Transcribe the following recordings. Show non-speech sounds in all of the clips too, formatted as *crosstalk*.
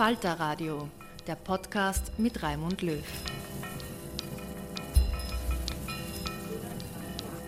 Falter Radio, der Podcast mit Raimund Löw.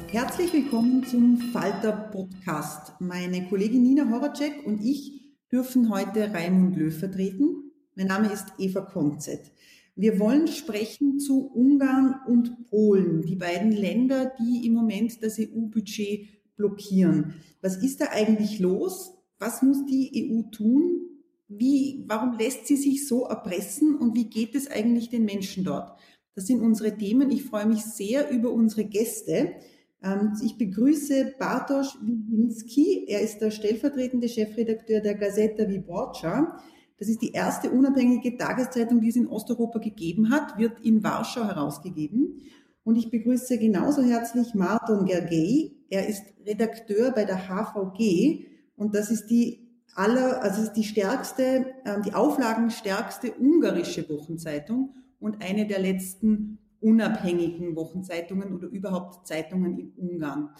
Herzlich willkommen zum Falter Podcast. Meine Kollegin Nina Horacek und ich dürfen heute Raimund Löw vertreten. Mein Name ist Eva Konzett. Wir wollen sprechen zu Ungarn und Polen, die beiden Länder, die im Moment das EU-Budget blockieren. Was ist da eigentlich los? Was muss die EU tun? Wie, warum lässt sie sich so erpressen und wie geht es eigentlich den Menschen dort? Das sind unsere Themen. Ich freue mich sehr über unsere Gäste. Ähm, ich begrüße Bartosz Wilinski. Er ist der stellvertretende Chefredakteur der Gazeta Wyborcza. Das ist die erste unabhängige Tageszeitung, die es in Osteuropa gegeben hat, wird in Warschau herausgegeben. Und ich begrüße genauso herzlich Marton Gergely. Er ist Redakteur bei der HVG und das ist die aller, also ist die stärkste, ähm, die auflagenstärkste ungarische Wochenzeitung und eine der letzten unabhängigen Wochenzeitungen oder überhaupt Zeitungen in Ungarn.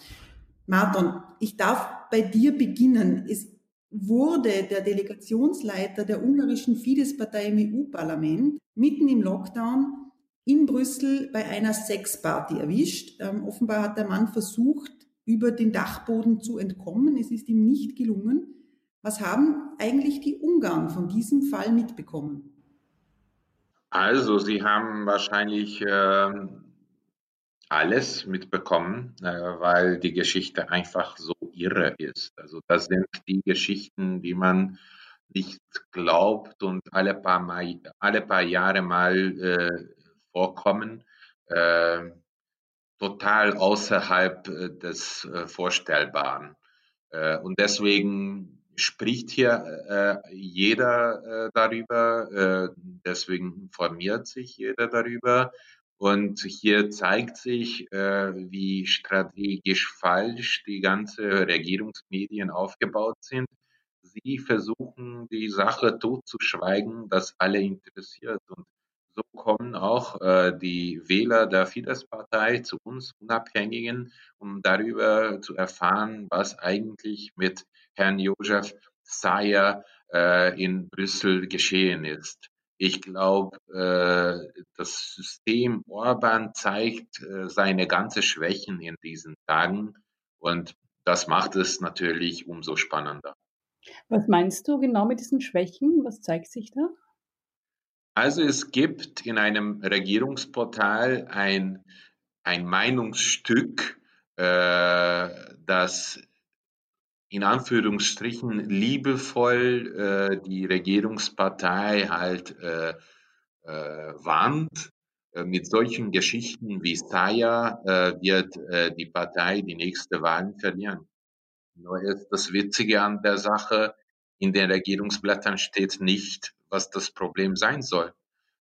Marton, ich darf bei dir beginnen. Es wurde der Delegationsleiter der ungarischen Fidesz-Partei im EU-Parlament mitten im Lockdown in Brüssel bei einer Sexparty erwischt. Ähm, offenbar hat der Mann versucht, über den Dachboden zu entkommen. Es ist ihm nicht gelungen. Was haben eigentlich die Ungarn von diesem Fall mitbekommen? Also, Sie haben wahrscheinlich äh, alles mitbekommen, äh, weil die Geschichte einfach so irre ist. Also, das sind die Geschichten, die man nicht glaubt und alle paar, mal, alle paar Jahre mal äh, vorkommen, äh, total außerhalb äh, des äh, Vorstellbaren. und deswegen spricht hier äh, jeder äh, darüber, äh, deswegen informiert sich jeder darüber. Und hier zeigt sich, äh, wie strategisch falsch die ganze Regierungsmedien aufgebaut sind. Sie versuchen, die Sache totzuschweigen, das alle interessiert. Und so kommen auch äh, die Wähler der Fidesz-Partei zu uns Unabhängigen, um darüber zu erfahren, was eigentlich mit Herrn Josef Sayer äh, in Brüssel geschehen ist. Ich glaube, äh, das System Orban zeigt äh, seine ganze Schwächen in diesen Tagen und das macht es natürlich umso spannender. Was meinst du genau mit diesen Schwächen? Was zeigt sich da? Also es gibt in einem Regierungsportal ein, ein Meinungsstück, äh, dass in Anführungsstrichen liebevoll äh, die Regierungspartei halt äh, äh, warnt. Äh, mit solchen Geschichten wie Saya äh, wird äh, die Partei die nächste Wahl verlieren. Nur ist das Witzige an der Sache, in den Regierungsblättern steht nicht, was das Problem sein soll.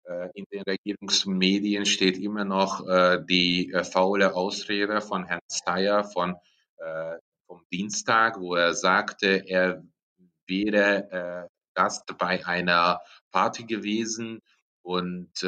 Äh, in den Regierungsmedien steht immer noch äh, die äh, faule Ausrede von Herrn Steyer von vom Dienstag, wo er sagte, er wäre Gast bei einer Party gewesen und,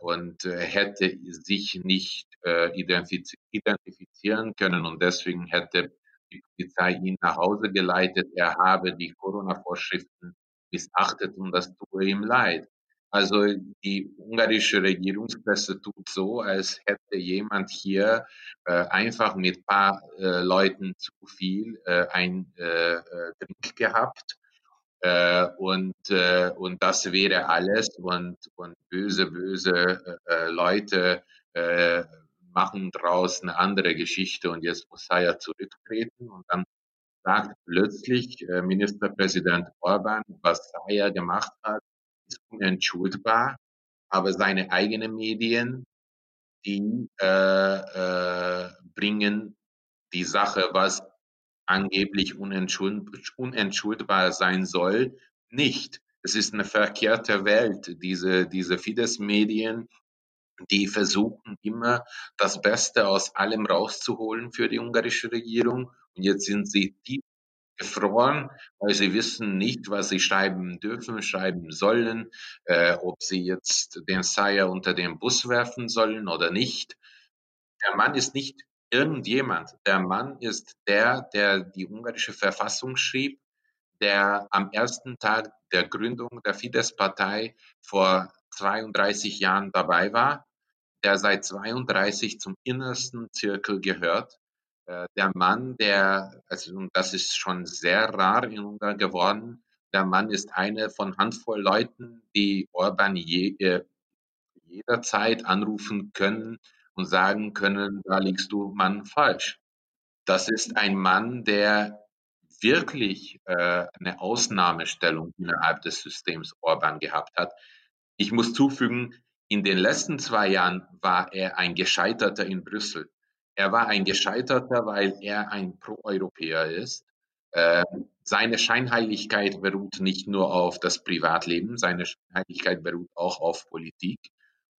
und hätte sich nicht identifiz identifizieren können und deswegen hätte die Polizei ihn nach Hause geleitet. Er habe die Corona-Vorschriften missachtet und das tue ihm leid. Also die ungarische Regierungspresse tut so, als hätte jemand hier äh, einfach mit paar äh, Leuten zu viel äh, ein äh, äh Drink gehabt. Äh, und, äh, und das wäre alles und, und böse, böse äh, Leute äh, machen draus eine andere Geschichte und jetzt muss ja zurücktreten und dann sagt plötzlich äh, Ministerpräsident Orban, was Saya gemacht hat, ist unentschuldbar, aber seine eigenen Medien, die äh, äh, bringen die Sache, was angeblich unentschuld, unentschuldbar sein soll, nicht. Es ist eine verkehrte Welt. Diese, diese Fidesz-Medien, die versuchen immer, das Beste aus allem rauszuholen für die ungarische Regierung. Und jetzt sind sie tief gefroren, weil sie wissen nicht, was sie schreiben dürfen, schreiben sollen, äh, ob sie jetzt den Sire unter den Bus werfen sollen oder nicht. Der Mann ist nicht irgendjemand. Der Mann ist der, der die ungarische Verfassung schrieb, der am ersten Tag der Gründung der Fidesz-Partei vor 32 Jahren dabei war, der seit 32 zum innersten Zirkel gehört, äh, der Mann, der, also das ist schon sehr rar in Ungarn geworden, der Mann ist eine von Handvoll Leuten, die Orban je, äh, jederzeit anrufen können und sagen können, da liegst du, Mann, falsch. Das ist ein Mann, der wirklich äh, eine Ausnahmestellung innerhalb des Systems Orban gehabt hat. Ich muss zufügen, in den letzten zwei Jahren war er ein Gescheiterter in Brüssel. Er war ein Gescheiterter, weil er ein Pro-Europäer ist. Äh, seine Scheinheiligkeit beruht nicht nur auf das Privatleben, seine Scheinheiligkeit beruht auch auf Politik.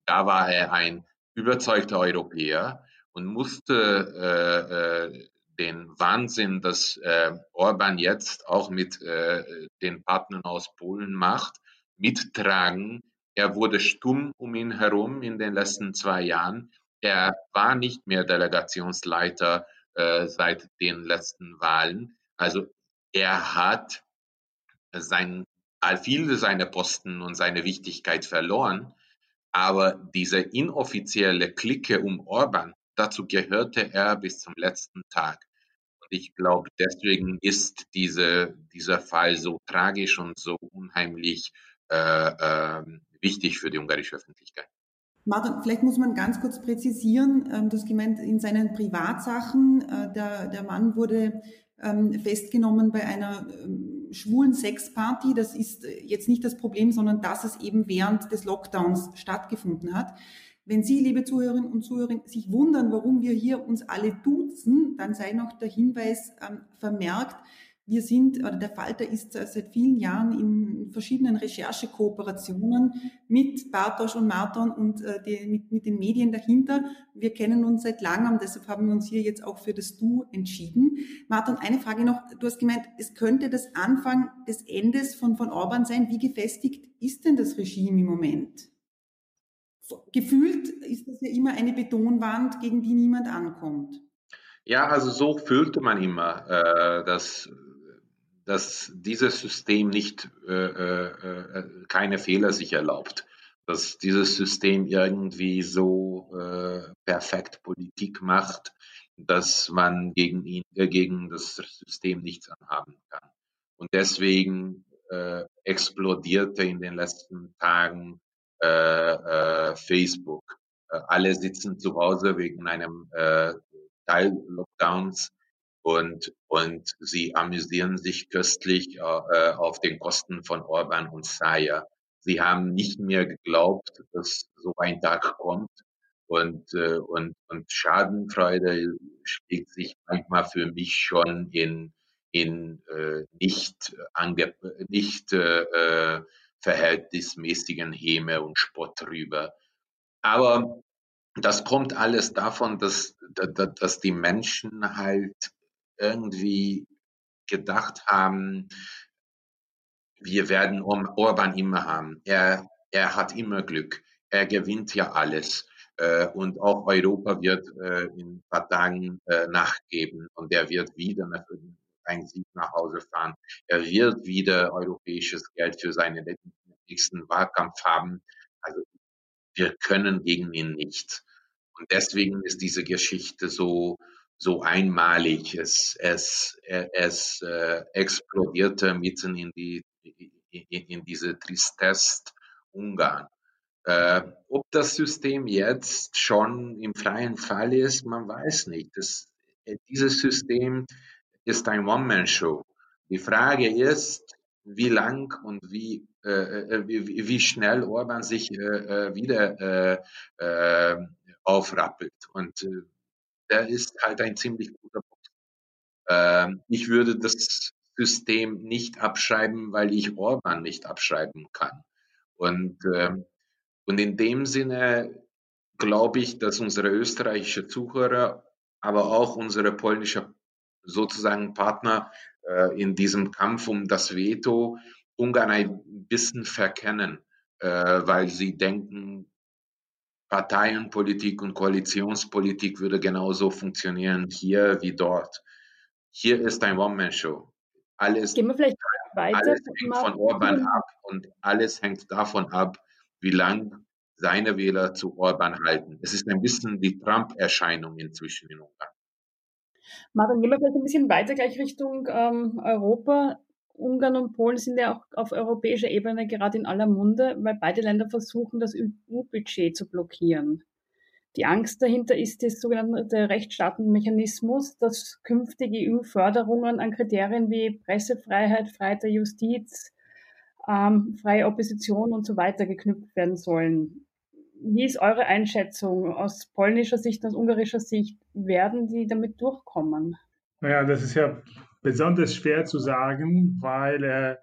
Da war er ein überzeugter Europäer und musste äh, äh, den Wahnsinn, dass äh, Orban jetzt auch mit äh, den Partnern aus Polen macht, mittragen. Er wurde stumm um ihn herum in den letzten zwei Jahren. Er war nicht mehr Delegationsleiter äh, seit den letzten Wahlen. Also er hat sein, viele seiner Posten und seine Wichtigkeit verloren. Aber diese inoffizielle Clique um Orban, dazu gehörte er bis zum letzten Tag. Und ich glaube, deswegen ist diese, dieser Fall so tragisch und so unheimlich äh, äh, wichtig für die ungarische Öffentlichkeit. Martin, vielleicht muss man ganz kurz präzisieren, ähm, das gemeint in seinen Privatsachen, äh, der, der Mann wurde ähm, festgenommen bei einer ähm, schwulen Sexparty. Das ist jetzt nicht das Problem, sondern dass es eben während des Lockdowns stattgefunden hat. Wenn Sie, liebe Zuhörerinnen und Zuhörer, sich wundern, warum wir hier uns alle duzen, dann sei noch der Hinweis vermerkt, wir sind, oder der Falter ist seit vielen Jahren in verschiedenen Recherchekooperationen mit Bartosch und Marton und äh, die, mit, mit den Medien dahinter. Wir kennen uns seit langem, deshalb haben wir uns hier jetzt auch für das Du entschieden. Marton, eine Frage noch. Du hast gemeint, es könnte das Anfang des Endes von, von Orban sein. Wie gefestigt ist denn das Regime im Moment? Gefühlt ist das ja immer eine Betonwand, gegen die niemand ankommt. Ja, also so fühlte man immer, äh, dass dass dieses System nicht äh, äh, äh, keine Fehler sich erlaubt, dass dieses System irgendwie so äh, perfekt Politik macht, dass man gegen ihn, äh, gegen das System nichts anhaben kann. Und deswegen äh, explodierte in den letzten Tagen äh, äh, Facebook. Äh, alle sitzen zu Hause wegen einem äh, Teil-Lockdowns und, und sie amüsieren sich köstlich äh, auf den Kosten von Orban und Sayer. Sie haben nicht mehr geglaubt, dass so ein Tag kommt und, äh, und, und Schadenfreude schlägt sich manchmal für mich schon in, in äh, nicht, ange nicht äh, äh verhältnismäßigen Häme und Spott rüber. Aber das kommt alles davon, dass, dass die Menschen halt irgendwie gedacht haben, wir werden Orban immer haben. Er, er hat immer Glück. Er gewinnt ja alles. Äh, und auch Europa wird äh, in ein paar Tagen nachgeben und er wird wieder einen Sieg nach Hause fahren. Er wird wieder europäisches Geld für seinen nächsten Wahlkampf haben. Also wir können gegen ihn nicht. Und deswegen ist diese Geschichte so, so einmalig. Es, es, es äh, explodierte mitten in, die, in, in diese Tristesse Ungarn. Äh, ob das System jetzt schon im freien Fall ist, man weiß nicht. Das, äh, dieses System ist ein One-Man-Show. Die Frage ist, wie lang und wie, äh, äh wie, wie, schnell Orban sich äh, äh wieder äh, aufrappelt. Und der ist halt ein ziemlich guter Punkt. Ähm, ich würde das System nicht abschreiben, weil ich Orban nicht abschreiben kann. Und ähm, und in dem Sinne glaube ich, dass unsere österreichische Zuhörer, aber auch unsere polnische sozusagen Partner äh, in diesem Kampf um das Veto Ungarn ein bisschen verkennen, äh, weil sie denken, Parteienpolitik und Koalitionspolitik würde genauso funktionieren hier wie dort. Hier ist ein One-Man-Show. Alles, Gehen wir vielleicht weiter. alles hängt von Orban ab und alles hängt davon ab, wie lang seine Wähler zu Orban halten. Es ist ein bisschen die Trump-Erscheinung inzwischen in Ungarn. Martin, gehen wir vielleicht ein bisschen weiter gleich Richtung ähm, Europa. Ungarn und Polen sind ja auch auf europäischer Ebene gerade in aller Munde, weil beide Länder versuchen, das EU-Budget zu blockieren. Die Angst dahinter ist der sogenannte Rechtsstaatenmechanismus, dass künftige EU-Förderungen an Kriterien wie Pressefreiheit, Freiheit der Justiz, ähm, freie Opposition und so weiter geknüpft werden sollen. Wie ist eure Einschätzung aus polnischer Sicht, aus ungarischer Sicht? Werden die damit durchkommen? Naja, das ist ja besonders schwer zu sagen, weil äh,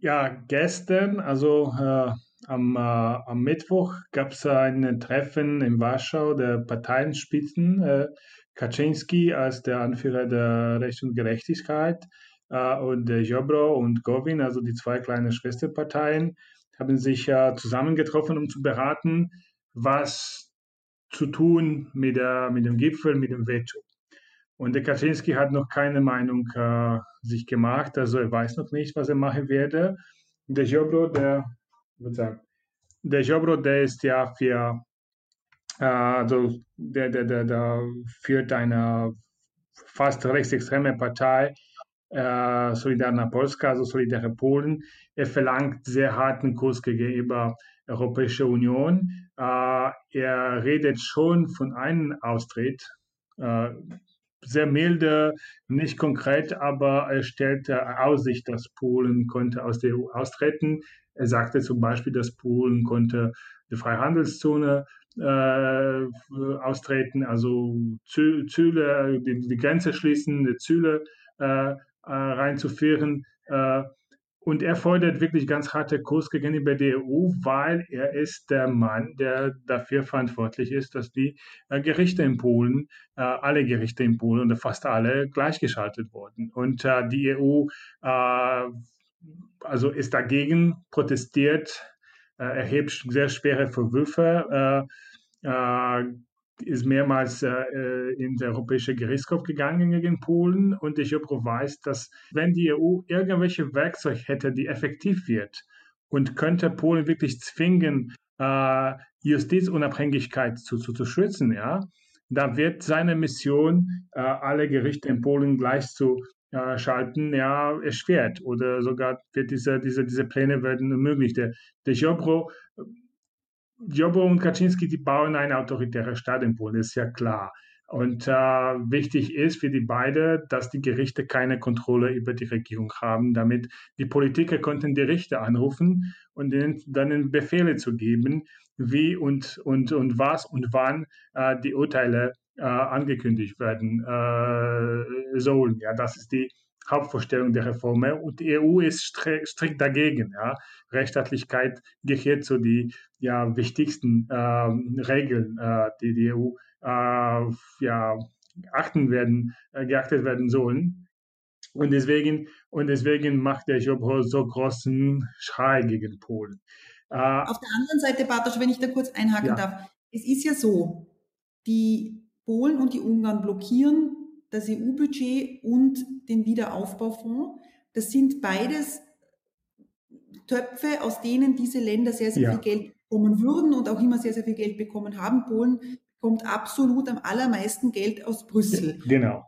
ja gestern, also äh, am, äh, am Mittwoch, gab es ein Treffen in Warschau der Parteienspitzen. Äh, Kaczynski als der Anführer der Recht und Gerechtigkeit äh, und äh, Jobro und Govin, also die zwei kleinen Schwesterparteien, haben sich äh, zusammengetroffen, um zu beraten, was zu tun mit, der, mit dem Gipfel, mit dem Veto. Und der Kaczynski hat noch keine Meinung äh, sich gemacht, also er weiß noch nicht, was er machen werde. Der Jobro, der, der Jobro, der ist ja für, äh, also der, der, der, der führt eine fast rechtsextreme Partei, äh, Solidarna Polska, also Solidare Polen. Er verlangt sehr harten Kurs gegenüber der Europäischen Union. Äh, er redet schon von einem Austritt. Äh, sehr milde, nicht konkret, aber er stellte Aussicht, dass Polen konnte aus der EU austreten. Er sagte zum Beispiel, dass Polen konnte die Freihandelszone äh, austreten, also Züle, die, die Grenze schließen, die Züle äh, äh, reinzuführen. Äh, und er fordert wirklich ganz harte Kurs gegenüber der EU, weil er ist der Mann, der dafür verantwortlich ist, dass die äh, Gerichte in Polen, äh, alle Gerichte in Polen oder fast alle gleichgeschaltet wurden. Und äh, die EU also ist dagegen protestiert, erhebt sehr schwere Vorwürfe ist mehrmals äh, in den Europäischen Gerichtshof gegangen gegen Polen und ich weiß, dass wenn die EU irgendwelche Werkzeuge hätte, die effektiv wird und könnte Polen wirklich zwingen, äh, Justizunabhängigkeit zu, zu, zu schützen, ja, da wird seine Mission, äh, alle Gerichte in Polen gleich zu äh, schalten, ja, erschwert oder sogar wird diese, diese, diese Pläne werden unmöglich. Der, der Jobro Jobbo und Kaczynski, die bauen einen autoritären Staat in Polen, ist ja klar. Und äh, wichtig ist für die beiden, dass die Gerichte keine Kontrolle über die Regierung haben, damit die Politiker konnten die Richter anrufen und ihnen dann Befehle zu geben, wie und, und, und was und wann äh, die Urteile äh, angekündigt werden äh, sollen. Ja, das ist die Hauptvorstellung der Reform. Und die EU ist strikt dagegen. Ja. Rechtsstaatlichkeit gehört zu den ja, wichtigsten äh, Regeln, äh, die die EU äh, ja, achten werden, äh, geachtet werden sollen. Und deswegen, und deswegen macht der Job so großen Schrei gegen Polen. Äh, Auf der anderen Seite, Bartosz, wenn ich da kurz einhaken ja. darf, es ist ja so, die Polen und die Ungarn blockieren das EU-Budget und den Wiederaufbaufonds. Das sind beides Töpfe, aus denen diese Länder sehr, sehr ja. viel Geld bekommen würden und auch immer sehr, sehr viel Geld bekommen haben. Polen kommt absolut am allermeisten Geld aus Brüssel. Genau.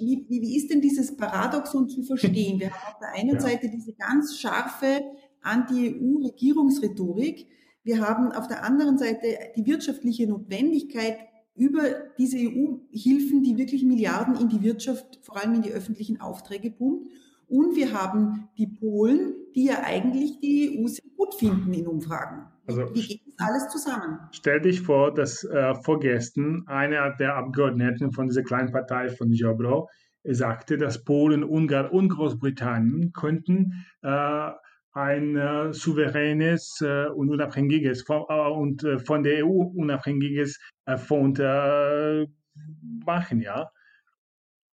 Wie, wie, wie ist denn dieses Paradoxon zu verstehen? Wir haben auf der einen *laughs* ja. Seite diese ganz scharfe Anti-EU-Regierungsrhetorik. Wir haben auf der anderen Seite die wirtschaftliche Notwendigkeit, über diese EU-Hilfen, die wirklich Milliarden in die Wirtschaft, vor allem in die öffentlichen Aufträge pumpt. Und wir haben die Polen, die ja eigentlich die EU sehr gut finden in Umfragen. Also, Wie geht das alles zusammen? Stell dich vor, dass äh, vorgestern einer der Abgeordneten von dieser kleinen Partei von Jobro sagte, dass Polen, Ungarn und Großbritannien könnten äh, ein äh, souveränes äh, und unabhängiges von, äh, und äh, von der EU unabhängiges äh, Fonds machen, ja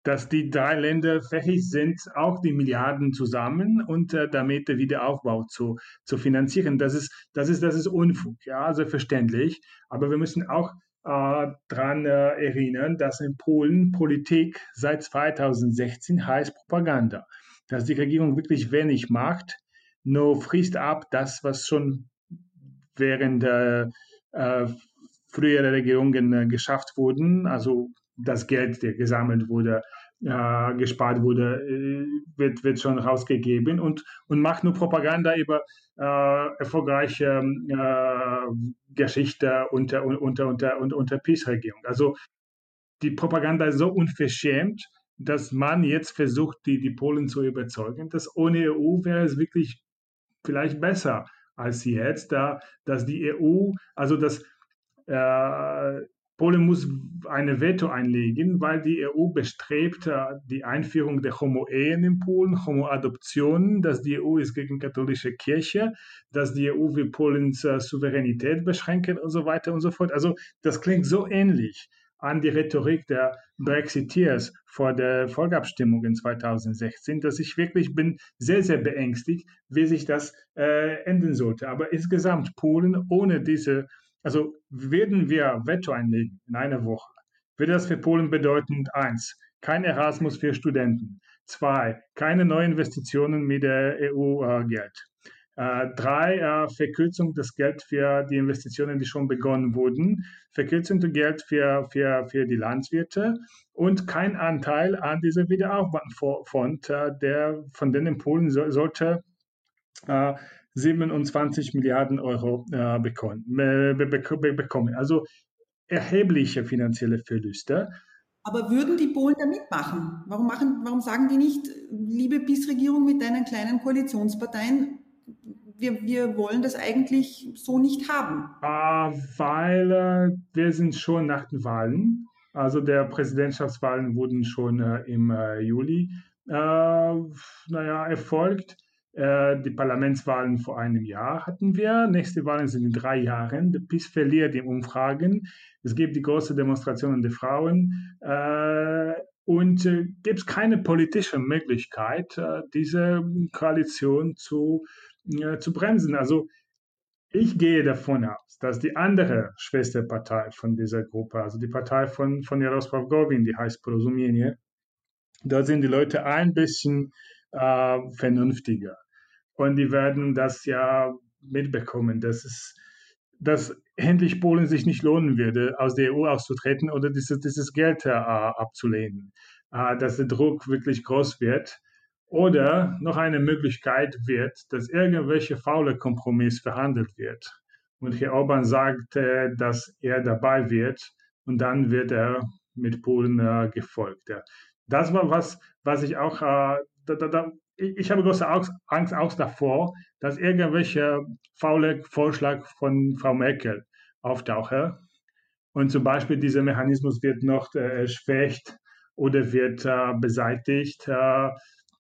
dass die drei Länder fähig sind, auch die Milliarden zusammen und äh, damit der Wiederaufbau zu, zu finanzieren. Das ist, das ist, das ist Unfug, ja, selbstverständlich. Aber wir müssen auch äh, daran äh, erinnern, dass in Polen Politik seit 2016 heißt Propaganda. Dass die Regierung wirklich wenig macht, nur frisst ab das, was schon während äh, äh, früherer Regierungen äh, geschafft wurden. Also das Geld, der gesammelt wurde, äh, gespart wurde, äh, wird, wird schon rausgegeben und, und macht nur Propaganda über äh, erfolgreiche äh, Geschichte unter, unter, unter, unter, unter PiS-Regierung. Also die Propaganda ist so unverschämt, dass man jetzt versucht, die, die Polen zu überzeugen, dass ohne EU wäre es wirklich vielleicht besser als jetzt, da dass die EU, also dass äh, Polen muss eine Veto einlegen, weil die EU bestrebt äh, die Einführung der Homo-Ehen in Polen, Homo-Adoptionen, dass die EU ist gegen katholische Kirche, dass die EU will Polens äh, Souveränität beschränken und so weiter und so fort. Also das klingt so ähnlich an die Rhetorik der Brexiteers vor der Folgeabstimmung in 2016, dass ich wirklich bin sehr, sehr beängstigt, wie sich das äh, enden sollte. Aber insgesamt Polen ohne diese also werden wir Veto einlegen in einer Woche, würde das für Polen bedeuten, eins, kein Erasmus für Studenten, zwei, keine neuen Investitionen mit der EU-Geld, äh, drei, äh, Verkürzung des Geld für die Investitionen, die schon begonnen wurden, Verkürzung des Geld für, für, für die Landwirte und kein Anteil an diesem Wiederaufbaufonds, äh, der von denen Polen so, sollte 27 Milliarden Euro äh, bekommen, äh, bekommen. Also erhebliche finanzielle Verluste. Aber würden die Polen da mitmachen? Warum, machen, warum sagen die nicht, liebe BIS-Regierung mit deinen kleinen Koalitionsparteien, wir, wir wollen das eigentlich so nicht haben? Ah, weil wir sind schon nach den Wahlen. Also der Präsidentschaftswahlen wurden schon äh, im äh, Juli äh, naja, erfolgt. Äh, die Parlamentswahlen vor einem Jahr hatten wir. Nächste Wahlen sind in drei Jahren. Der PiS verliert die Umfragen. Es gibt die große Demonstration der Frauen. Äh, und äh, gibt es keine politische Möglichkeit, diese Koalition zu, äh, zu bremsen. Also ich gehe davon aus, dass die andere Schwesterpartei von dieser Gruppe, also die Partei von, von Jaroslav Govin, die heißt Prosumienie, da sind die Leute ein bisschen äh, vernünftiger. Und die werden das ja mitbekommen, dass es dass endlich Polen sich nicht lohnen würde, aus der EU auszutreten oder dieses, dieses Geld äh, abzulehnen, äh, dass der Druck wirklich groß wird. Oder noch eine Möglichkeit wird, dass irgendwelche faule Kompromiss verhandelt wird. Und Herr Orban sagt, äh, dass er dabei wird und dann wird er mit Polen äh, gefolgt. Ja. Das war was, was ich auch, äh, da, da, da, ich habe große Angst auch davor, dass irgendwelche faule Vorschlag von Frau Merkel auftauche und zum Beispiel dieser Mechanismus wird noch äh, erschwächt oder wird äh, beseitigt.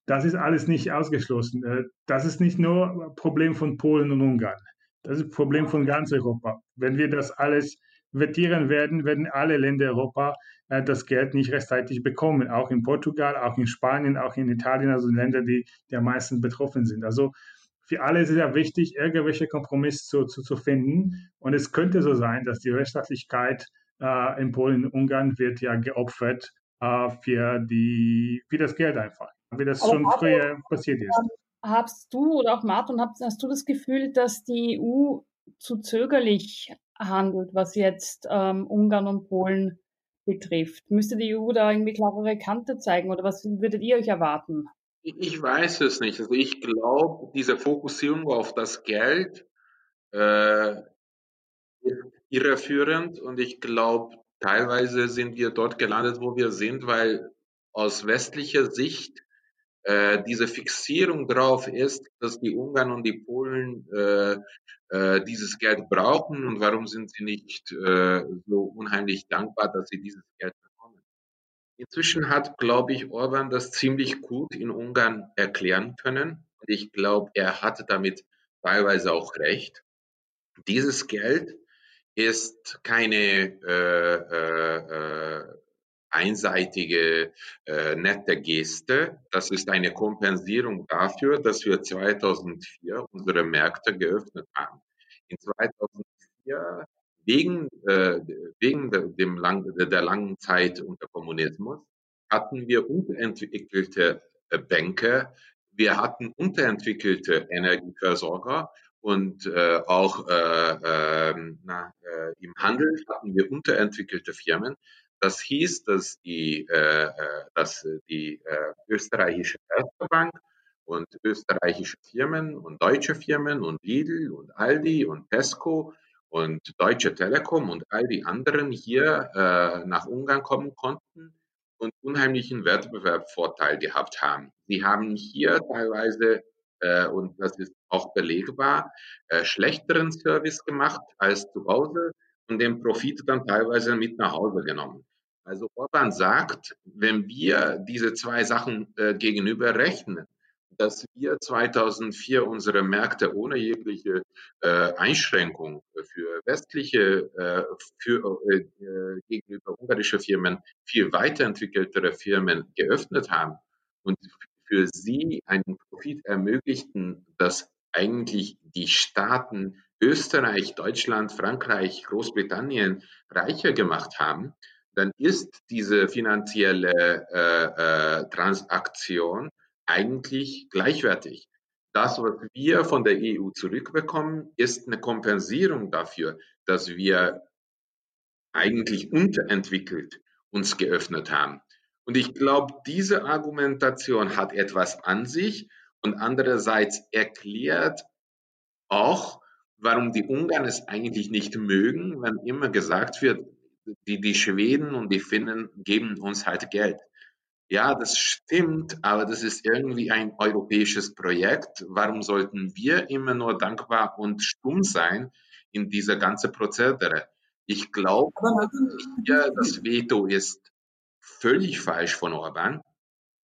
Das ist alles nicht ausgeschlossen. Äh, das ist nicht nur ein Problem von Polen und Ungarn. Das ist ein Problem von ganz Europa. Wenn wir das alles vettieren werden, werden alle Länder Europa äh, das Geld nicht rechtzeitig bekommen. Auch in Portugal, auch in Spanien, auch in Italien, also Länder, die, die am meisten betroffen sind. Also für alle ist es ja wichtig, irgendwelche Kompromisse zu, zu, zu finden. Und es könnte so sein, dass die Rechtsstaatlichkeit äh, in Polen und Ungarn wird ja geopfert äh, für, die, für das Geld einfach, wie das Aber schon Martin, früher passiert ist. Hast du oder auch Martin, hast, hast du das Gefühl, dass die EU zu zögerlich handelt, was jetzt ähm, Ungarn und Polen betrifft? Müsste die EU da irgendwie klarere Kante zeigen oder was würdet ihr euch erwarten? Ich weiß es nicht. Also ich glaube, diese Fokussierung auf das Geld äh, ist irreführend und ich glaube, teilweise sind wir dort gelandet, wo wir sind, weil aus westlicher Sicht äh, diese Fixierung drauf ist, dass die Ungarn und die Polen äh, äh, dieses Geld brauchen und warum sind sie nicht äh, so unheimlich dankbar, dass sie dieses Geld bekommen. Inzwischen hat, glaube ich, Orban das ziemlich gut in Ungarn erklären können und ich glaube, er hatte damit teilweise auch recht. Dieses Geld ist keine äh, äh, äh einseitige äh, nette Geste. Das ist eine Kompensierung dafür, dass wir 2004 unsere Märkte geöffnet haben. In 2004 wegen, äh, wegen dem lang, der langen Zeit unter Kommunismus hatten wir unterentwickelte äh, Bänke, wir hatten unterentwickelte Energieversorger und äh, auch äh, äh, na, äh, im Handel hatten wir unterentwickelte Firmen. Das hieß, dass die, äh, äh, dass die äh, österreichische Erste Bank und österreichische Firmen und deutsche Firmen und Lidl und Aldi und Tesco und Deutsche Telekom und all die anderen hier äh, nach Ungarn kommen konnten und unheimlichen Wettbewerbsvorteil gehabt haben. Sie haben hier teilweise, äh, und das ist auch belegbar, äh, schlechteren Service gemacht als zu Hause und den Profit dann teilweise mit nach Hause genommen. Also Orban sagt, wenn wir diese zwei Sachen äh, gegenüber rechnen, dass wir 2004 unsere Märkte ohne jegliche äh, Einschränkung für westliche, äh, für, äh, gegenüber ungarische Firmen viel weiterentwickeltere Firmen geöffnet haben und für sie einen Profit ermöglichten, dass eigentlich die Staaten Österreich, Deutschland, Frankreich, Großbritannien reicher gemacht haben, dann ist diese finanzielle äh, äh, Transaktion eigentlich gleichwertig. Das, was wir von der EU zurückbekommen, ist eine Kompensierung dafür, dass wir eigentlich unterentwickelt uns geöffnet haben. Und ich glaube, diese Argumentation hat etwas an sich und andererseits erklärt auch, warum die Ungarn es eigentlich nicht mögen, wenn immer gesagt wird, die, die Schweden und die Finnen geben uns halt Geld. Ja, das stimmt, aber das ist irgendwie ein europäisches Projekt. Warum sollten wir immer nur dankbar und stumm sein in dieser ganzen Prozedere? Ich glaube, ja, das Veto ist völlig falsch von Orban.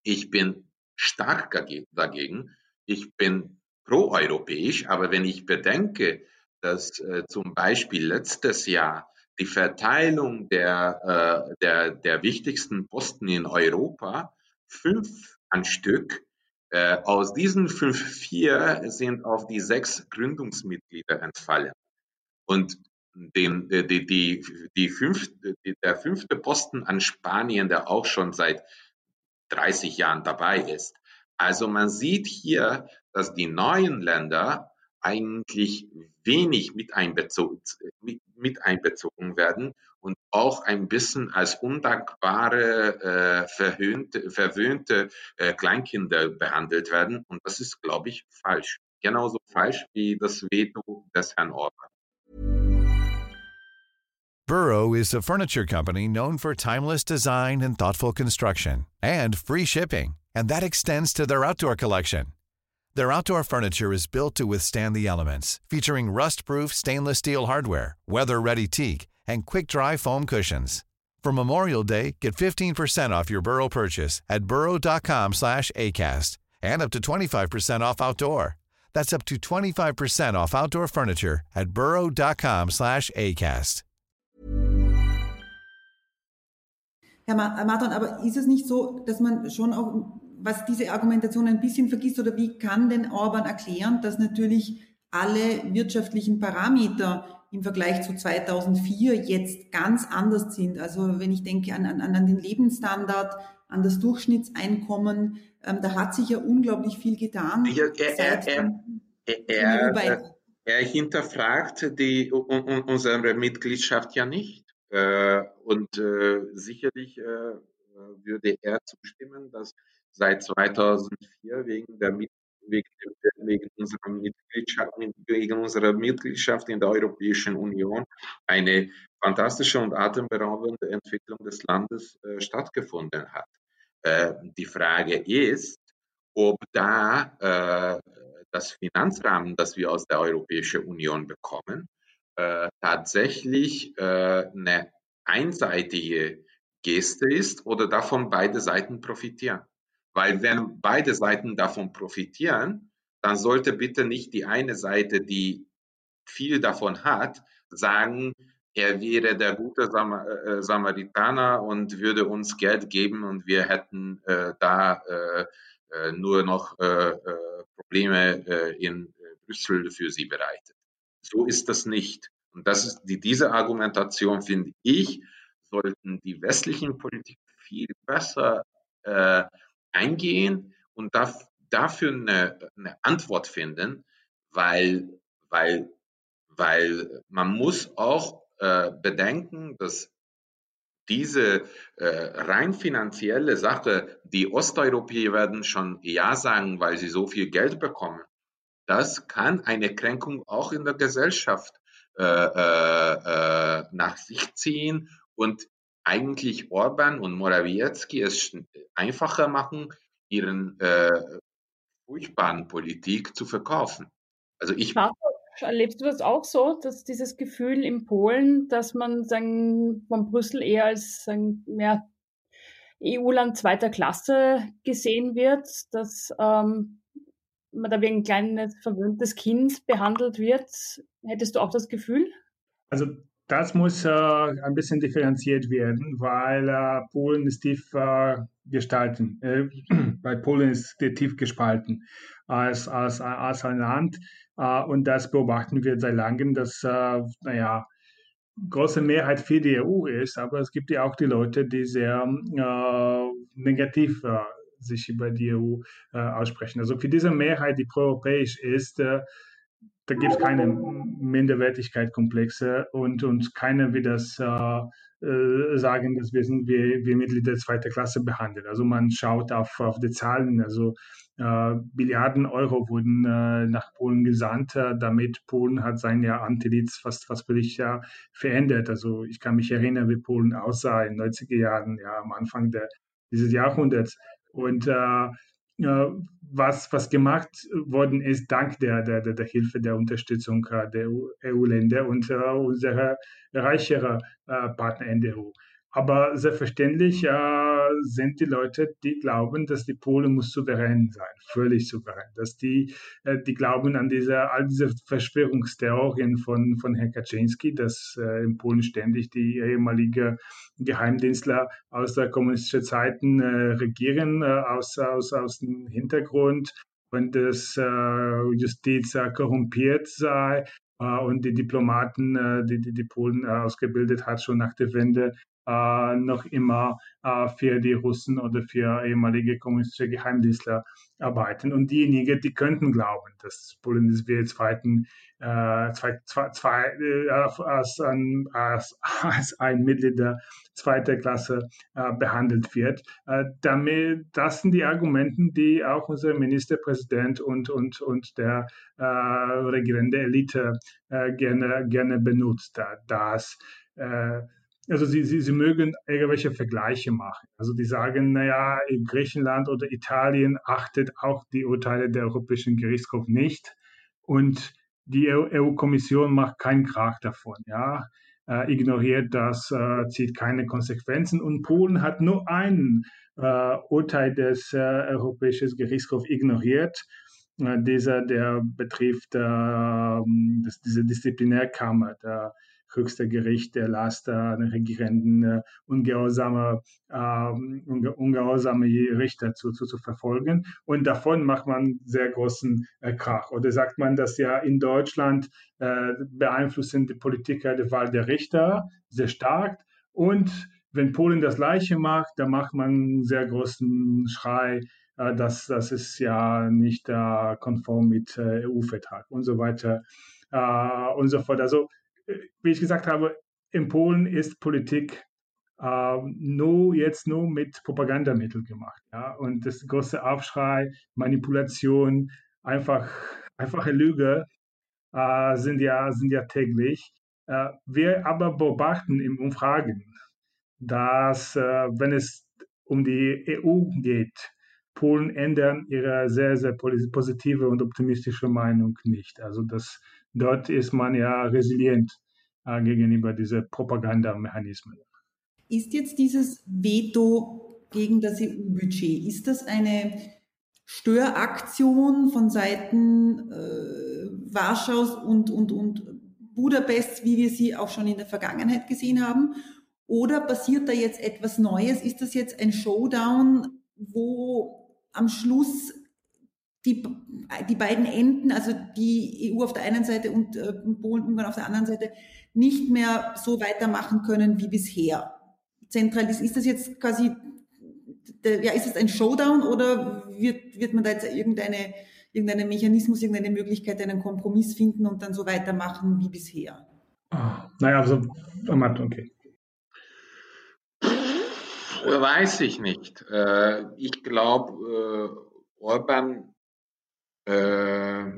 Ich bin stark dagegen. Ich bin proeuropäisch, aber wenn ich bedenke, dass äh, zum Beispiel letztes Jahr die Verteilung der, äh, der, der wichtigsten Posten in Europa, fünf an Stück. Äh, aus diesen fünf, vier sind auf die sechs Gründungsmitglieder entfallen. Und den, die, die, die fünf, der fünfte Posten an Spanien, der auch schon seit 30 Jahren dabei ist. Also man sieht hier, dass die neuen Länder eigentlich wenig mit einbezogen, mit einbezogen werden und auch ein bisschen als undankbare, äh, verhöhnte, verwöhnte äh, Kleinkinder behandelt werden. Und das ist, glaube ich, falsch. Genauso falsch wie das Veto des Herrn Orban. Burrow is a furniture company known for timeless design and thoughtful construction and free shipping, and that extends to their outdoor collection. Their outdoor furniture is built to withstand the elements, featuring rust-proof stainless steel hardware, weather-ready teak, and quick-dry foam cushions. For Memorial Day, get 15% off your Burrow purchase at burrow.com slash ACAST and up to 25% off outdoor. That's up to 25% off outdoor furniture at burrow.com slash ACAST. Herr Martin, aber ist es nicht so, dass man schon auch was diese Argumentation ein bisschen vergisst oder wie kann denn Orban erklären, dass natürlich alle wirtschaftlichen Parameter im Vergleich zu 2004 jetzt ganz anders sind. Also wenn ich denke an, an, an den Lebensstandard, an das Durchschnittseinkommen, ähm, da hat sich ja unglaublich viel getan. Ja, er, er, er, er, hinterfragt die, unsere Mitgliedschaft ja nicht. Äh, und äh, sicherlich äh, würde er zustimmen, dass seit 2004 wegen, der, wegen, unserer Mitgliedschaft, wegen unserer Mitgliedschaft in der Europäischen Union eine fantastische und atemberaubende Entwicklung des Landes äh, stattgefunden hat. Äh, die Frage ist, ob da äh, das Finanzrahmen, das wir aus der Europäischen Union bekommen, äh, tatsächlich äh, eine einseitige Geste ist oder davon beide Seiten profitieren. Weil wenn beide Seiten davon profitieren, dann sollte bitte nicht die eine Seite, die viel davon hat, sagen, er wäre der gute Sam äh, Samaritaner und würde uns Geld geben und wir hätten äh, da äh, äh nur noch äh, äh, Probleme in Brüssel für sie bereitet. So ist das nicht. Und das ist die, diese Argumentation, finde ich, sollten die westlichen Politiker viel besser äh, eingehen und darf, dafür eine, eine Antwort finden, weil, weil, weil man muss auch äh, bedenken, dass diese äh, rein finanzielle Sache, die Osteuropäer werden schon ja sagen, weil sie so viel Geld bekommen, das kann eine Kränkung auch in der Gesellschaft äh, äh, äh nach sich ziehen und eigentlich Orban und Morawiecki es einfacher machen, ihren äh, furchtbaren Politik zu verkaufen. Also ich. Erlebst du das auch so, dass dieses Gefühl in Polen, dass man sagen, von Brüssel eher als sagen, ja, EU-Land zweiter Klasse gesehen wird, dass ähm, man da wie ein kleines verwöhntes Kind behandelt wird? Hättest du auch das Gefühl? Also das muss äh, ein bisschen differenziert werden, weil äh, Polen ist tief äh, gestalten, äh, *clears throat* weil Polen ist tief gespalten als, als, als ein Land. Äh, und das beobachten wir seit langem, dass, äh, naja, große Mehrheit für die EU ist, aber es gibt ja auch die Leute, die sehr negativ sich über die EU aussprechen. Also für diese Mehrheit, die proeuropäisch ist, da gibt es keine Minderwertigkeitskomplexe und, und keiner will das äh, äh, sagen, dass wir sind wie, wie Mitglieder zweiter Klasse behandelt. Also man schaut auf, auf die Zahlen, also äh, Milliarden Euro wurden äh, nach Polen gesandt, äh, damit Polen hat sein ja Antilitz fast, fast völlig ja verändert. Also ich kann mich erinnern, wie Polen aussah in den 90er Jahren, ja am Anfang der, dieses Jahrhunderts. Und äh, was, was gemacht worden ist, dank der, der, der Hilfe, der Unterstützung äh, der EU-Länder und äh, unserer reicheren äh, Partner in der EU. Aber selbstverständlich äh, sind die Leute, die glauben, dass die Polen muss souverän sein, völlig souverän. Dass die, äh, die glauben an diese, all diese Verschwörungstheorien von, von Herrn Kaczynski, dass äh, in Polen ständig die ehemalige Geheimdienstler aus der kommunistischen Zeiten äh, regieren, äh, aus, aus, aus dem Hintergrund und dass äh, Justiz korrumpiert sei und die Diplomaten, die, die die Polen ausgebildet hat, schon nach der Wende, äh, noch immer äh, für die Russen oder für ehemalige kommunistische Geheimdienstler arbeiten. Und diejenigen, die könnten glauben, dass Polen wie zweiten, äh, zwei, zwei, zwei, äh, als, ein, als, *laughs* als ein Mitglied der zweiten Klasse äh, behandelt wird. Äh, damit, das sind die Argumente, die auch unser Ministerpräsident und, und, und der äh, regierende Elite äh, gerne, gerne benutzt. Dass äh, also sie, sie, sie mögen irgendwelche Vergleiche machen. Also die sagen, naja, in Griechenland oder Italien achtet auch die Urteile der Europäischen Gerichtshof nicht und die EU-Kommission macht keinen Krach davon, ja, äh, ignoriert das, äh, zieht keine Konsequenzen und Polen hat nur ein äh, Urteil des äh, Europäischen Gerichtshofs ignoriert. Äh, dieser, der betrifft äh, das, diese Disziplinärkammer, der höchste Gericht der Laster den regierenden ungehorsame, äh, ungehorsame Richter zu, zu, zu verfolgen. Und davon macht man sehr großen äh, Krach. Oder sagt man, dass ja in Deutschland äh, beeinflussen die Politiker die Wahl der Richter sehr stark. Und wenn Polen das Gleiche macht, dann macht man einen sehr großen Schrei, äh, dass das ist ja nicht äh, konform mit äh, EU-Vertrag und so weiter äh, und so fort. Also wie ich gesagt habe, in Polen ist Politik äh, nur jetzt nur mit Propagandamitteln gemacht. Ja? Und das große Aufschrei, Manipulation, einfach einfache Lüge äh, sind ja sind ja täglich. Äh, wir aber beobachten in Umfragen, dass äh, wenn es um die EU geht, Polen ändern ihre sehr, sehr positive und optimistische Meinung nicht. Also das, dort ist man ja resilient äh, gegenüber diesen Propagandamechanismen. Ist jetzt dieses Veto gegen das EU-Budget, ist das eine Störaktion von Seiten äh, Warschaus und, und, und Budapest, wie wir sie auch schon in der Vergangenheit gesehen haben? Oder passiert da jetzt etwas Neues? Ist das jetzt ein Showdown, wo am Schluss die, die beiden Enden, also die EU auf der einen Seite und äh, Polen, Ungarn auf der anderen Seite, nicht mehr so weitermachen können wie bisher. Zentral ist, ist das jetzt quasi, der, ja, ist es ein Showdown oder wird, wird man da jetzt irgendeine, irgendeinen Mechanismus, irgendeine Möglichkeit, einen Kompromiss finden und dann so weitermachen wie bisher? Ah, naja, also, okay. Weiß ich nicht. Äh, ich glaube, äh, Orban äh,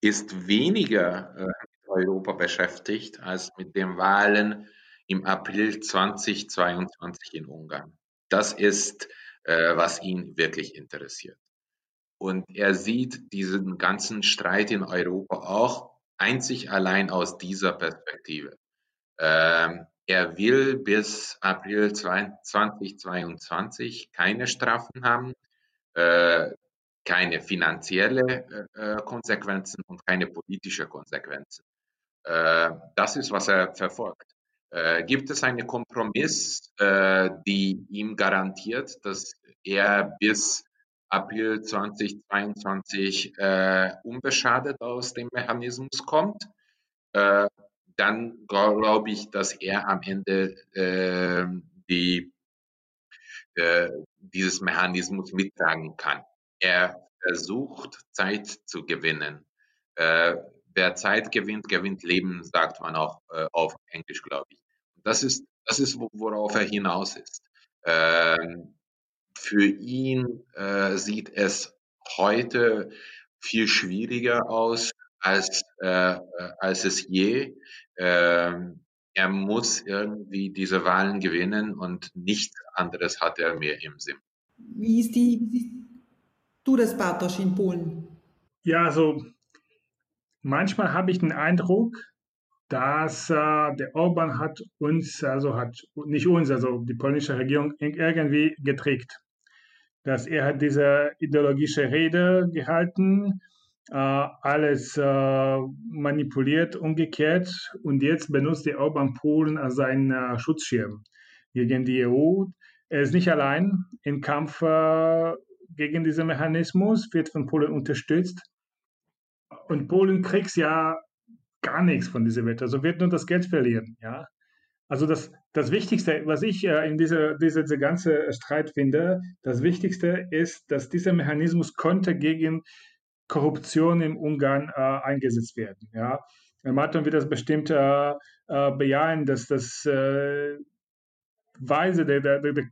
ist weniger mit Europa beschäftigt als mit den Wahlen im April 2022 in Ungarn. Das ist, was ihn wirklich interessiert. Und er sieht diesen ganzen Streit in Europa auch einzig allein aus dieser Perspektive. Ähm, er will bis April 2022 keine Strafen haben, äh, keine finanzielle äh, äh, Konsequenzen und keine politische Konsequenzen. Äh, das ist, was er verfolgt. Äh, gibt es einen Kompromiss, äh, die ihm garantiert, dass er bis April 2022 unbeschadet aus dem Mechanismus kommt? dann glaube ich, dass er am Ende äh, die, äh, dieses Mechanismus mittragen kann. Er versucht, Zeit zu gewinnen. Äh, wer Zeit gewinnt, gewinnt Leben, sagt man auch äh, auf Englisch, glaube ich. Das ist, das ist, worauf er hinaus ist. Ähm, für ihn äh, sieht es heute viel schwieriger aus, als, äh, als es je. Ähm, er muss irgendwie diese Wahlen gewinnen und nichts anderes hat er mehr im Sinn. Wie ist die, du das, Bartosz, in Polen? Ja, also manchmal habe ich den Eindruck, dass äh, der Orban hat uns, also hat nicht uns, also die polnische Regierung irgendwie geträgt. Dass er hat diese ideologische Rede gehalten, äh, alles äh, manipuliert, umgekehrt. Und jetzt benutzt der Orban Polen als einen äh, Schutzschirm gegen die EU. Er ist nicht allein im Kampf äh, gegen diesen Mechanismus, wird von Polen unterstützt. Und Polen kriegt ja gar nichts von dieser Wette, also wird nur das Geld verlieren. Ja? Also das, das Wichtigste, was ich äh, in dieser diese, diese ganze Streit finde, das Wichtigste ist, dass dieser Mechanismus konnte gegen Korruption im Ungarn äh, eingesetzt werden. Ja? Martin wird das bestimmt äh, äh, bejahen, dass das äh, Weise der, der, der,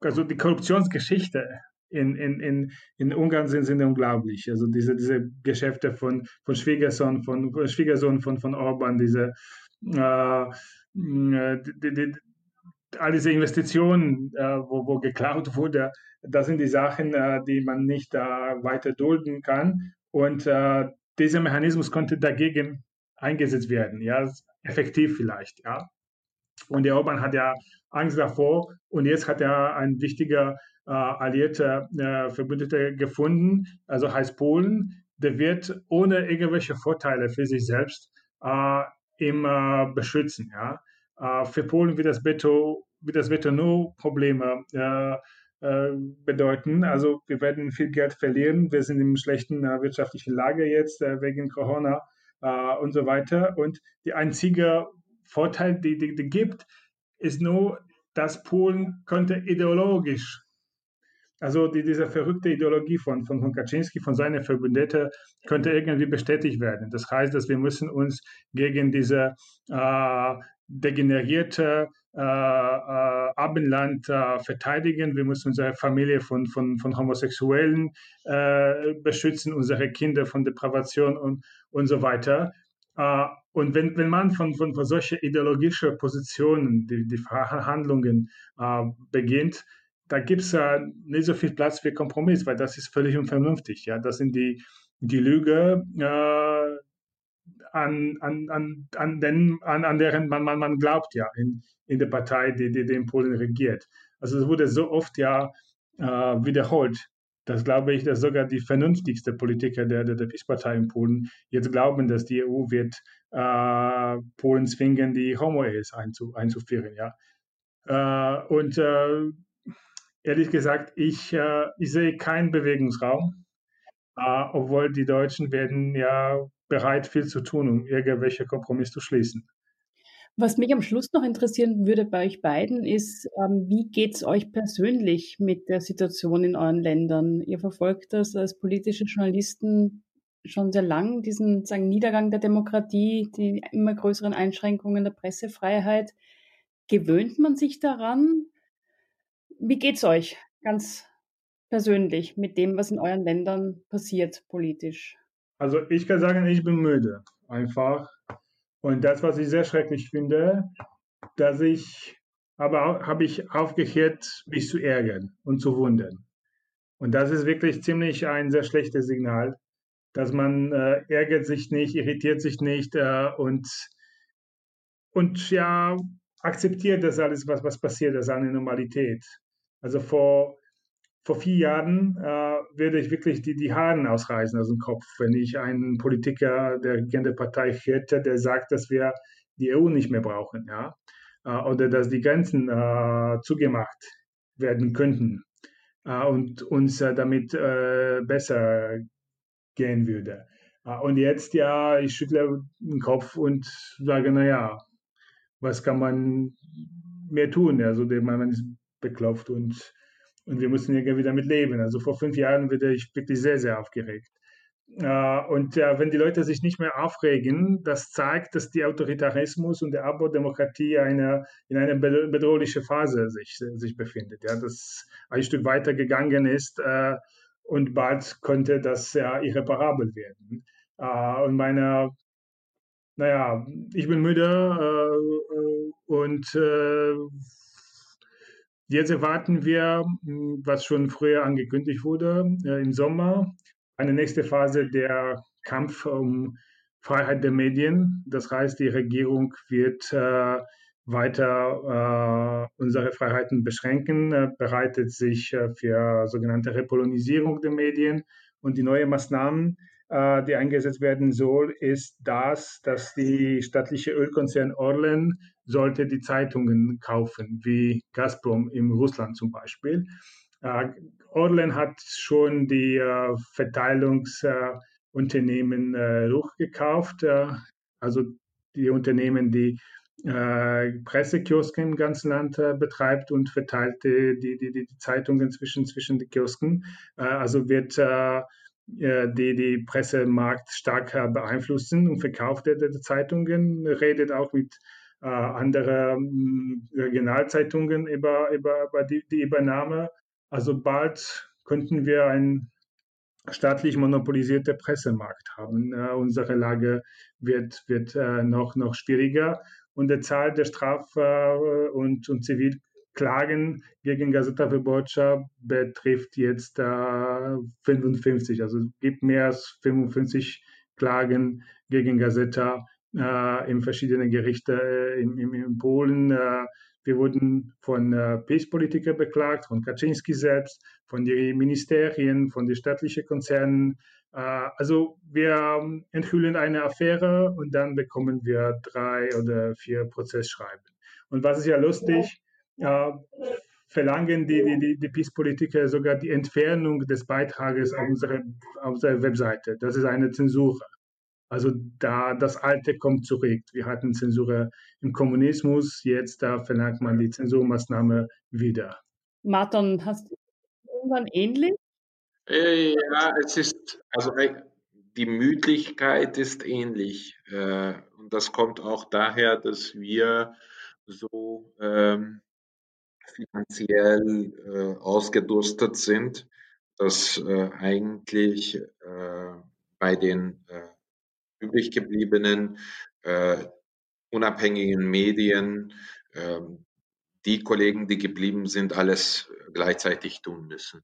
also die Korruptionsgeschichte in, in, in, in Ungarn sind, sind unglaublich. Also diese, diese Geschäfte von, von Schwiegersohn, von, Schwiegersohn von, von Orban, diese äh, die, die, all diese Investitionen, äh, wo, wo geklaut wurde, das sind die Sachen, äh, die man nicht weiter dulden kann. Und äh, dieser Mechanismus konnte dagegen eingesetzt werden, ja, effektiv vielleicht, ja. Und der Orban hat ja Angst davor und jetzt hat er ein wichtiger äh, alliierter äh, Verbündeter gefunden, also heißt Polen, der wird ohne irgendwelche Vorteile für sich selbst äh, immer beschützen, ja. Äh, für Polen wird das Veto, wird das Veto nur Probleme äh, äh, bedeuten. Also wir werden viel Geld verlieren. Wir sind in schlechten äh, wirtschaftlichen Lage jetzt äh, wegen Corona und so weiter. Und die einzige Vorteil, die, die gibt, ist nur, dass Polen könnte ideologisch also die, diese verrückte Ideologie von, von, von Kaczynski, von seinen Verbündeten, könnte irgendwie bestätigt werden. Das heißt, dass wir müssen uns gegen diese äh, degenerierte äh, äh, Abendland äh, verteidigen. Wir müssen unsere Familie von, von, von Homosexuellen äh, beschützen, unsere Kinder von Depravation und, und so weiter. Äh, und wenn, wenn man von, von, von solchen ideologischen Positionen die, die Verhandlungen äh, beginnt, da gibt es ja nicht so viel Platz für Kompromiss, weil das ist völlig unvernünftig. Ja, das sind die, die Lüge, äh, an, an, an, an, den, an, an deren man, man, man glaubt ja in, in der Partei, die, die, die in Polen regiert. Also es wurde so oft ja äh, wiederholt. Das glaube ich, dass sogar die vernünftigste Politiker der, der, der PiS-Partei in Polen jetzt glauben, dass die EU wird äh, Polen zwingen, die Homo-Ehes einzu, einzuführen. Ja? Äh, und äh, ehrlich gesagt, ich, äh, ich sehe keinen Bewegungsraum, äh, obwohl die Deutschen werden ja bereit, viel zu tun, um irgendwelche Kompromisse zu schließen. Was mich am Schluss noch interessieren würde bei euch beiden ist, ähm, wie geht es euch persönlich mit der Situation in euren Ländern? Ihr verfolgt das als politische Journalisten schon sehr lang, diesen sagen, Niedergang der Demokratie, die immer größeren Einschränkungen der Pressefreiheit. Gewöhnt man sich daran? Wie geht es euch ganz persönlich mit dem, was in euren Ländern passiert politisch? Also ich kann sagen, ich bin müde, einfach. Und das, was ich sehr schrecklich finde, dass ich, aber habe ich aufgehört, mich zu ärgern und zu wundern. Und das ist wirklich ziemlich ein sehr schlechtes Signal, dass man äh, ärgert sich nicht, irritiert sich nicht äh, und, und ja, akzeptiert das alles, was, was passiert, das ist eine Normalität. Also vor vor vier Jahren äh, würde ich wirklich die, die Haaren ausreißen aus dem Kopf, wenn ich einen Politiker der regierenden Partei hätte, der sagt, dass wir die EU nicht mehr brauchen, ja, äh, oder dass die Grenzen äh, zugemacht werden könnten äh, und uns äh, damit äh, besser gehen würde. und jetzt, ja, ich schüttle den Kopf und sage, naja, was kann man mehr tun? Also, man ist beklopft und und wir mussten irgendwie damit leben. Also vor fünf Jahren wurde ich wirklich sehr, sehr aufgeregt. Äh, und wenn die Leute sich nicht mehr aufregen, das zeigt, dass der Autoritarismus und der Abbau der Demokratie eine, in einer bedrohlichen Phase sich, sich befindet. Ja, das ein Stück weiter gegangen ist äh, und bald könnte das ja irreparabel werden. Äh, und meine, naja, ich bin müde und Jetzt erwarten wir, hm, was schon früher angekündigt wurde, äh, im Sommer eine nächste Phase der Kampf um Freiheit der Medien. Das heißt, die Regierung wird äh, weiter äh, unsere Freiheiten beschränken, äh, bereitet sich äh, für sogenannte Repolonisierung der Medien und die neuen Maßnahmen die eingesetzt werden soll, ist das, dass die staatliche Ölkonzern Orlen sollte die Zeitungen kaufen, wie Gazprom in Russland zum Beispiel. Äh, Orlen hat schon die äh, Verteilungsunternehmen äh, hochgekauft, äh, also die Unternehmen, die äh, Pressekiosken im ganzen Land äh, betreibt und verteilt die, die, die, die, Zeitungen zwischen, zwischen den Kiosken. Äh, also wird äh, die die Pressemarkt stark beeinflussen und verkauft der, Zeitungen, redet auch mit äh, anderen Regionalzeitungen über, über, über die, die Übernahme. Also bald könnten wir ein, staatlich monopolisierte Pressemarkt haben. Äh, unsere Lage wird, wird äh, noch, noch schwieriger und die Zahl der Straf- äh, und, und Zivilklagen gegen Gazeta Wyborcza betrifft jetzt äh, 55. Also es gibt mehr als 55 Klagen gegen Gazeta äh, in verschiedenen Gerichten äh, in, in, in, Polen. Äh, wir wurden von äh, PiS-Politikern beklagt, von Kaczynski selbst, von den Ministerien, von den staatlichen Konzernen. Äh, also wir ähm, enthüllen eine Affäre und dann bekommen wir drei oder vier Prozessschreiben. Und was ist ja lustig, äh, verlangen die, die, die, die PiS-Politiker sogar die Entfernung des Beitrages auf unserer, auf unserer Webseite. Das ist eine Zensur. Also da das Alte kommt zurück. Wir hatten Zensur im Kommunismus, jetzt da verlangt man die Zensurmaßnahme wieder. Martin, hast du irgendwann ähnlich? Äh, ja, es ist, also äh, die Müdigkeit ist ähnlich. Äh, und das kommt auch daher, dass wir so ähm, finanziell ausgedurstet sind, dass eigentlich bei den übrig gebliebenen äh, unabhängigen Medien, äh, die Kollegen, die geblieben sind, alles gleichzeitig tun müssen.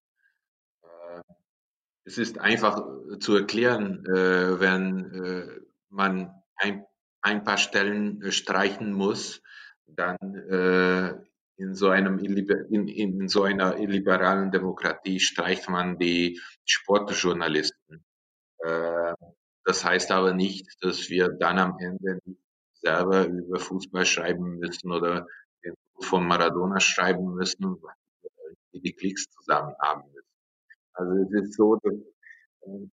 Äh, es ist einfach zu erklären, äh, wenn äh, man ein, ein, paar Stellen streichen muss, dann äh, in so, einem, in, in so einer illiberalen Demokratie streicht man die Sportjournalisten. Äh, das heißt aber nicht, dass wir dann am Ende selber über Fußball schreiben müssen oder von Maradona schreiben müssen, wir die Klicks zusammen haben müssen. Also es ist so, dass äh,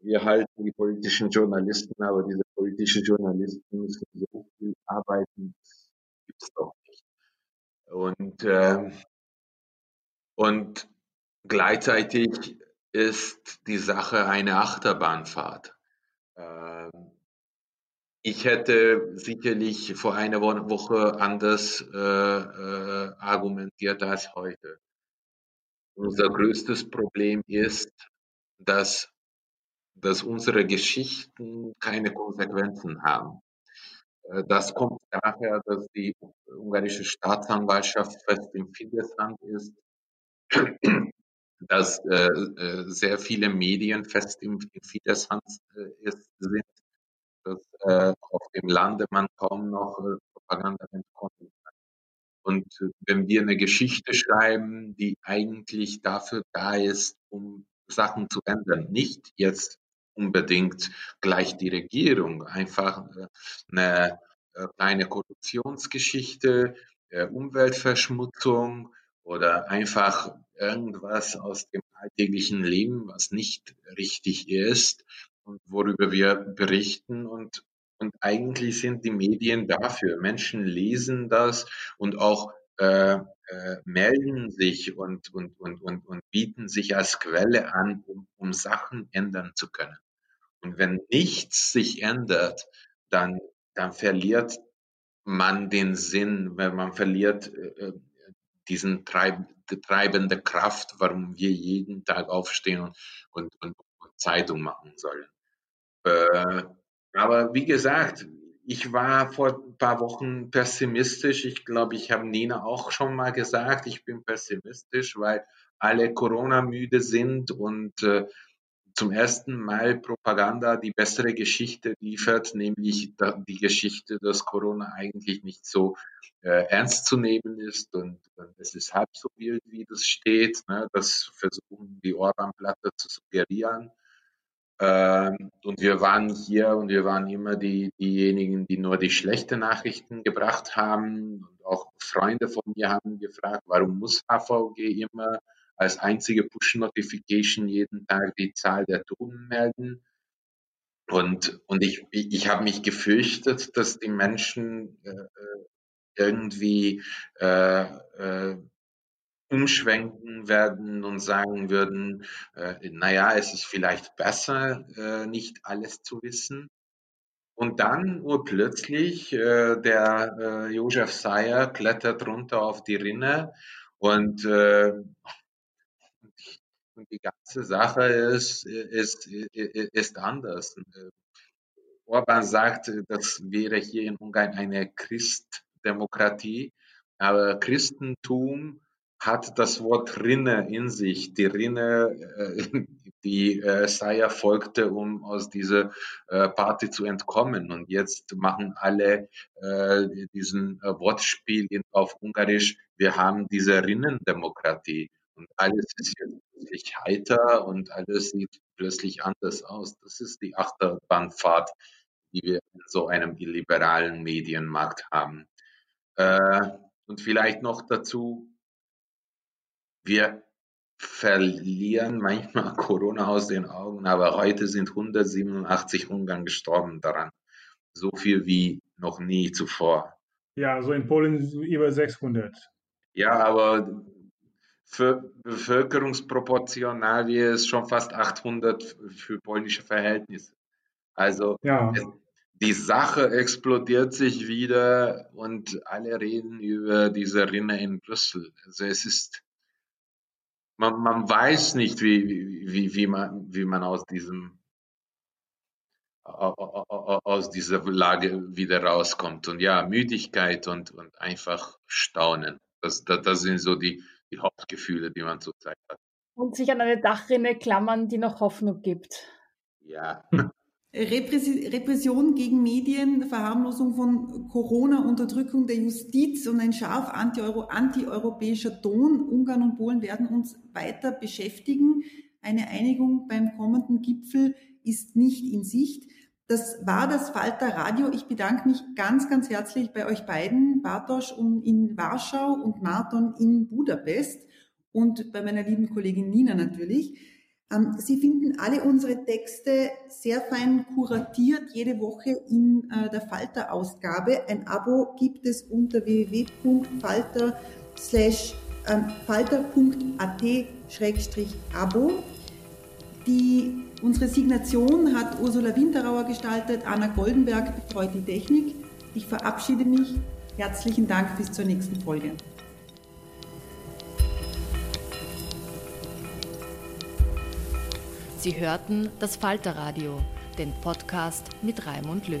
wir halten die politischen Journalisten, aber diese politischen Journalisten müssen so viel arbeiten, das gibt es doch. Und, äh, und gleichzeitig ist die Sache eine Achterbahnfahrt. Ähm, ich hätte sicherlich vor einer Woche anders äh, äh, argumentiert als heute. Unser größtes Problem ist, dass, dass unsere Geschichten keine Konsequenzen haben. Äh, das kommt daher, dass die ungarische Staatsanwaltschaft fest im Fidesz-Hand ist, dass äh, äh, sehr viele Medien fest im, im Fidesz-Hand äh, sind, dass äh, auf dem Lande man kaum noch Propaganda entkommen kann. Und wenn wir eine Geschichte schreiben, die eigentlich dafür da ist, um Sachen zu ändern, nicht jetzt unbedingt gleich die Regierung, einfach äh, eine äh, kleine Korruptionsgeschichte, Umweltverschmutzung, oder einfach irgendwas aus dem alltäglichen Leben, was nicht richtig ist und worüber wir berichten und und eigentlich sind die Medien dafür. Menschen lesen das und auch äh, äh, melden sich und, und, und, und, und bieten sich als Quelle an, um, um Sachen ändern zu können. Und wenn nichts sich ändert, dann, dann verliert man den Sinn, wenn man verliert äh, diesen treib, treibende Kraft, warum wir jeden Tag aufstehen und, und, und, und Zeitung machen sollen. Äh, aber wie gesagt, ich war vor ein paar Wochen pessimistisch. Ich glaube, ich habe Nina auch schon mal gesagt, ich bin pessimistisch, weil alle Corona müde sind und äh, zum ersten Mal Propaganda die bessere Geschichte liefert, nämlich die Geschichte, dass Corona eigentlich nicht so äh, ernst zu nehmen ist und, und, es ist halb so wild, wie das steht. Ne? Das versuchen die Orban-Platte zu suggerieren. Ähm, und wir waren hier und wir waren immer die, diejenigen, die nur die schlechten Nachrichten gebracht haben. Und auch Freunde von mir haben gefragt, warum muss HVG immer als einzige Push-Notification jeden Tag die Zahl der Toten melden. Und, und ich, ich, habe mich gefürchtet, dass die Menschen äh, äh, irgendwie äh, äh, umschwenken werden und sagen würden, äh, naja, es ist vielleicht besser, äh, nicht alles zu wissen. Und dann urplötzlich äh, der äh, Josef Sayer klettert runter auf die Rinne und äh, Und die ganze Sache ist, ist, ist anders. Orban sagt, das wäre hier in Ungarn eine Christdemokratie, aber Christentum hat das Wort Rinne in sich. Die Rinne, äh, die äh, Saya folgte, um aus dieser äh, Party zu entkommen. Und jetzt machen alle äh, diesen äh, Wortspiel auf Ungarisch. Wir haben diese Rinnendemokratie. Und alles ist jetzt plötzlich heiter und alles sieht plötzlich anders aus. Das ist die Achterbahnfahrt, die wir in so einem illiberalen Medienmarkt haben. Äh, und vielleicht noch dazu, wir verlieren manchmal *laughs* Corona aus den Augen, aber heute sind 187 Ungarn gestorben daran. So viel wie noch nie zuvor. Ja, so also in Polen über 600. Ja, aber für bevölkerungsproportional wäre es schon fast 800 für polnische Verhältnisse. Also ja. die Sache explodiert sich wieder und alle reden über diese Rinne in Brüssel. Also es ist man, man weiß nicht, wie, wie, wie, man, wie man aus diesem aus dieser Lage wieder rauskommt. Und ja, Müdigkeit und, und einfach Staunen. Das, das, das sind so die, die Hauptgefühle, die man zurzeit hat. Und sich an eine Dachrinne klammern, die noch Hoffnung gibt. Ja. Repression gegen Medien, Verharmlosung von Corona, Unterdrückung der Justiz und ein scharf anti-europäischer Ton. Ungarn und Polen werden uns weiter beschäftigen. Eine Einigung beim kommenden Gipfel ist nicht in Sicht. Das war das Falter Radio. Ich bedanke mich ganz, ganz herzlich bei euch beiden, Bartosz in Warschau und Marton in Budapest und bei meiner lieben Kollegin Nina natürlich. Ähm, Sie finden alle unsere Texte sehr fein kuratiert jede Woche in äh, der Falter-Ausgabe. Ein Abo gibt es unter www.falter ähm, falter.at-abo. Die, unsere Signation hat Ursula Winterauer gestaltet, Anna Goldenberg betreut die Technik. Ich verabschiede mich. Herzlichen Dank bis zur nächsten Folge. Sie hörten das Falterradio, den Podcast mit Raimund Löw.